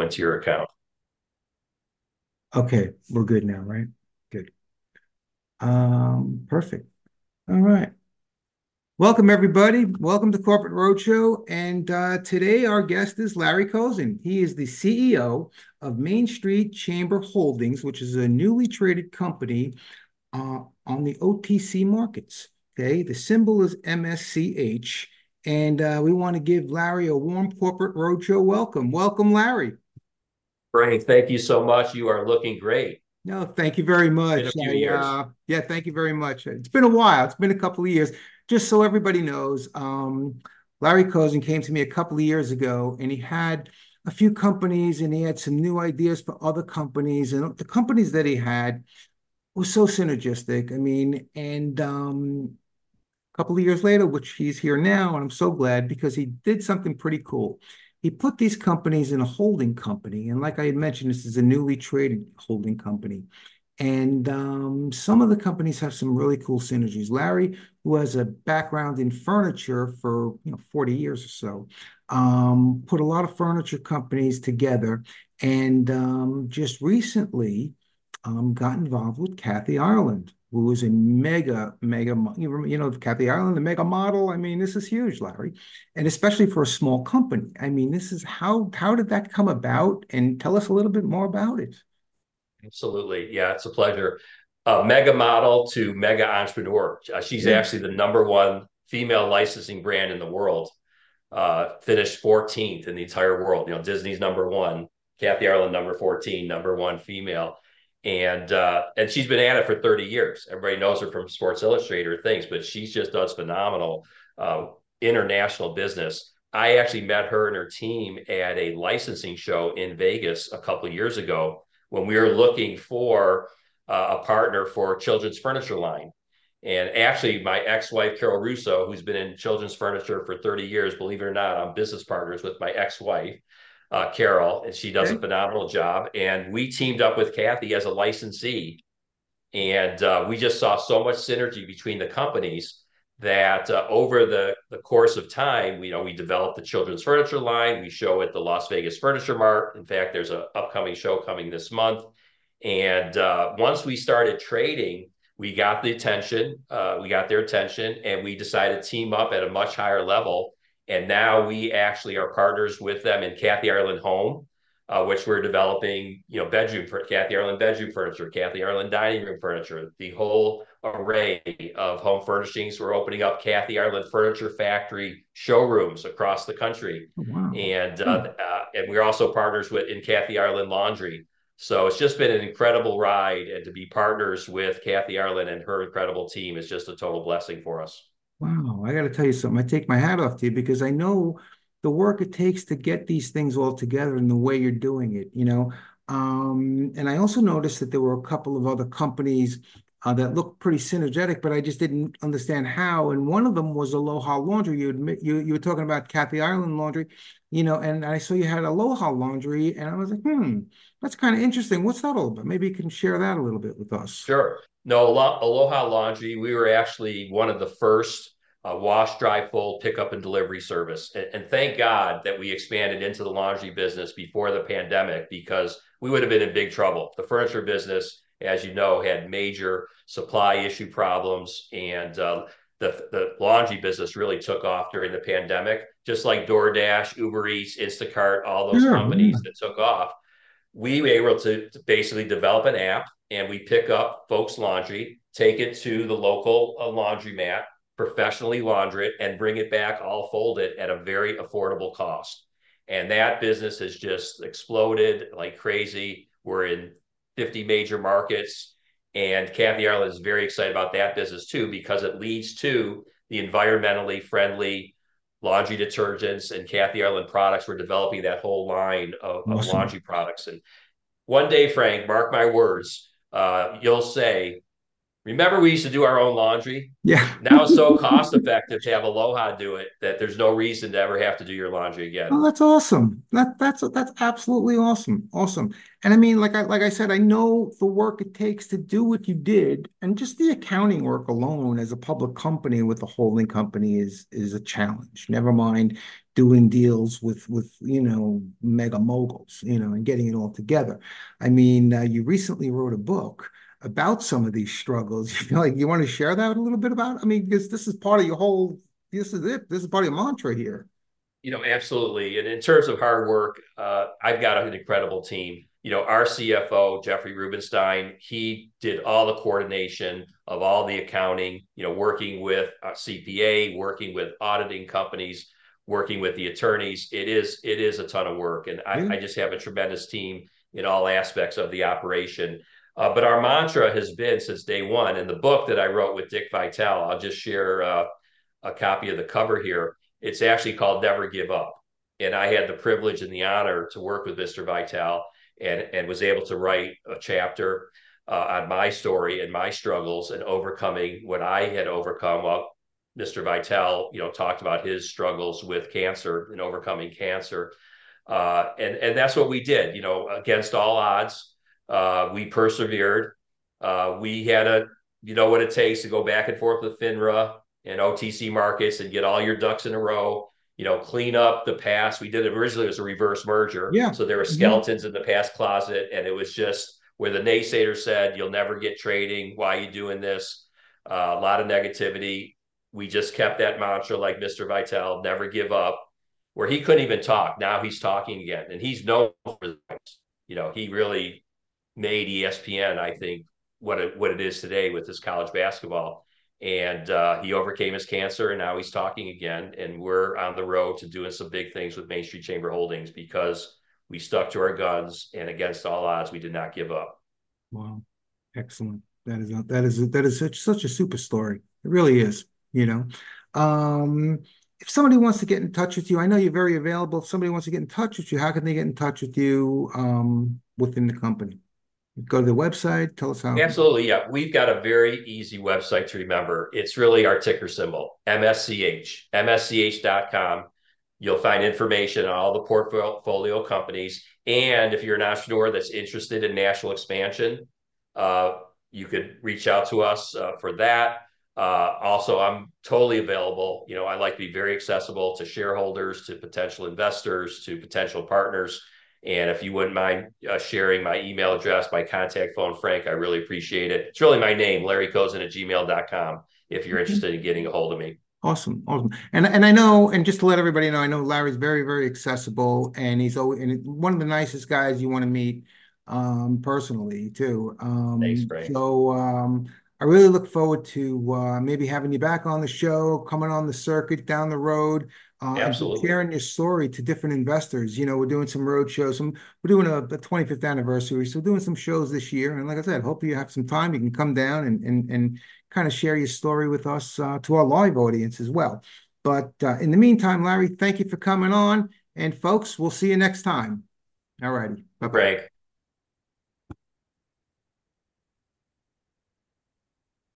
into your account. Okay, we're good now, right? Good. Um, perfect. All right. Welcome, everybody. Welcome to Corporate Roadshow. And uh, today our guest is Larry Kozin. He is the CEO of Main Street Chamber Holdings, which is a newly traded company uh, on the OTC markets. Okay, the symbol is MSCH. And uh, we want to give Larry a warm Corporate Roadshow welcome. Welcome, Larry. Frank, thank you so much. You are looking great. No, thank you very much. It's been a few years. Uh, yeah, thank you very much. It's been a while. It's been a couple of years just so everybody knows, um, Larry Kozin came to me a couple of years ago and he had a few companies and he had some new ideas for other companies. And the companies that he had were so synergistic. I mean, and um, a couple of years later, which he's here now, and I'm so glad because he did something pretty cool. He put these companies in a holding company. And like I had mentioned, this is a newly traded holding company. And um, some of the companies have some really cool synergies. Larry, who has a background in furniture for you know 40 years or so, um, put a lot of furniture companies together, and um, just recently um, got involved with Kathy Ireland, who is a mega, mega, you know, Kathy Ireland, the mega model. I mean, this is huge, Larry, and especially for a small company. I mean, this is how how did that come about? And tell us a little bit more about it. Absolutely. Yeah, it's a pleasure. Uh, mega model to mega entrepreneur. Uh, she's mm-hmm. actually the number one female licensing brand in the world. Uh, finished 14th in the entire world. You know, Disney's number one, Kathy Ireland number 14, number one female. And uh, and she's been at it for 30 years. Everybody knows her from Sports Illustrated things, but she's just does phenomenal uh, international business. I actually met her and her team at a licensing show in Vegas a couple of years ago when we were looking for uh, a partner for children's furniture line. And actually, my ex-wife Carol Russo, who's been in children's furniture for 30 years, believe it or not, I'm business partners with my ex-wife, uh, Carol, and she does okay. a phenomenal job. And we teamed up with Kathy as a licensee, and uh, we just saw so much synergy between the companies that uh, over the, the course of time, we, you know, we developed the children's furniture line. We show at the Las Vegas Furniture Mart. In fact, there's an upcoming show coming this month. And uh, once we started trading, we got the attention, uh, we got their attention, and we decided to team up at a much higher level. And now we actually are partners with them in Kathy Ireland Home, uh, which we're developing, you know, bedroom for Kathy Ireland bedroom furniture, Kathy Ireland dining room furniture, the whole array of home furnishings. We're opening up Kathy Ireland Furniture Factory showrooms across the country, oh, wow. and uh, hmm. uh, and we're also partners with in Kathy Ireland Laundry. So it's just been an incredible ride, and to be partners with Kathy Ireland and her incredible team is just a total blessing for us. Wow, I got to tell you something. I take my hat off to you because I know the work it takes to get these things all together and the way you're doing it. You know, um, and I also noticed that there were a couple of other companies uh, that looked pretty synergetic, but I just didn't understand how. And one of them was Aloha Laundry. You admit you you were talking about Kathy Ireland Laundry, you know, and I saw you had Aloha Laundry, and I was like, hmm, that's kind of interesting. What's that all about? Maybe you can share that a little bit with us. Sure. No, Aloha Laundry. We were actually one of the first uh, wash, dry, fold, pickup, and delivery service. And, and thank God that we expanded into the laundry business before the pandemic because we would have been in big trouble. The furniture business as you know, had major supply issue problems, and uh, the the laundry business really took off during the pandemic. Just like DoorDash, Uber Eats, Instacart, all those yeah, companies yeah. that took off, we were able to, to, basically develop an app, and we pick up folks' laundry, take it to the local uh, laundromat, professionally launder it, and bring it back all folded at a very affordable cost. And that business has just exploded like crazy. We're in 50 major markets. And Kathy Ireland is very excited about that business too, because it leads to the environmentally friendly laundry detergents and Kathy Ireland products. We're developing that whole line of, awesome. of laundry products. And one day, Frank, mark my words, uh, you'll say, Remember, we used to do our own laundry. Yeah. Now it's so cost effective to have Aloha do it that there's no reason to ever have to do your laundry again. Oh, that's awesome. That that's that's absolutely awesome. Awesome. And I mean, like I like I said, I know the work it takes to do what you did, and just the accounting work alone as a public company with a holding company is is a challenge. Never mind doing deals with with you know mega moguls, you know, and getting it all together. I mean, uh, you recently wrote a book about some of these struggles. You feel like you want to share that a little bit about? I mean, because this is part of your whole, this is it. This is part of your mantra here. You know, absolutely. And in terms of hard work, uh, I've got an incredible team. You know, our CFO, Jeffrey Rubenstein, he did all the coordination of all the accounting, you know, working with CPA, working with auditing companies, working with the attorneys. It is, it is a ton of work. And I, I just have a tremendous team in all aspects of the operation. Uh, but our mantra has been since day one. In the book that I wrote with Dick Vitale, I'll just share uh, a copy of the cover here. It's actually called Never Give Up. And I had the privilege and the honor to work with Mr. Vitale and, and was able to write a chapter uh, on my story and my struggles and overcoming what I had overcome. Well, Mr. Vitale, you know, talked about his struggles with cancer and overcoming cancer. Uh, and, and that's what we did, you know, against all odds uh, we persevered. Uh, we had a, you know, what it takes to go back and forth with FINRA and OTC markets and get all your ducks in a row. You know, clean up the past. We did it originally as a reverse merger. Yeah. So there were mm-hmm. skeletons mm-hmm. in the past closet, and it was just where the naysayer said, "You'll never get trading. Why are you doing this?" Uh, a lot of negativity. We just kept that mantra, like Mr. Vitale, never give up. Where he couldn't even talk, now he's talking again, and he's known for, you know, he really made ESPN, I think, what it, what it is today with his college basketball. And uh, he overcame his cancer, and now he's talking again. And we're on the road to doing some big things with Main Street Chamber Holdings because we stuck to our guns, and against all odds, we did not give up. Wow, excellent! That is that is that is such such a super story. It really is. You know, um, if somebody wants to get in touch with you, I know you're very available. If somebody wants to get in touch with you, how can they get in touch with you um, within the company? Go to the website tell us how. Absolutely yeah. We've got a very easy website to remember. It's really our ticker symbol msch msch.com you'll find information on all the portfolio companies. And if you're an entrepreneur that's interested in national expansion uh, you could reach out to us uh, for that. Uh, also i'm totally available. You know i like to be very accessible to shareholders to potential investors to potential partners and if you wouldn't mind uh, sharing my email address, my contact phone, Frank, I really appreciate it. It's really my name, Larry Kozin at gmail.com, if you're mm-hmm. interested in getting a hold of me. Awesome, awesome, and and I know, and just to let everybody know, I know Larry's very, very accessible, and he's always and one of the nicest guys you want to meet um, personally too. Um, Thanks, Frank. So um, I really look forward to uh, maybe having you back on the show, coming on the circuit down the road, uh, Absolutely. sharing your story to different investors. You know, we're doing some road shows. Some we're doing a the 25th anniversary, so we're doing some shows this year. And like I said, hopefully you have some time. You can come down and and and kind of share your story with us uh, to our live audience as well. But uh, in the meantime, Larry, thank you for coming on. And folks, we'll see you next time. All righty. Bye bye.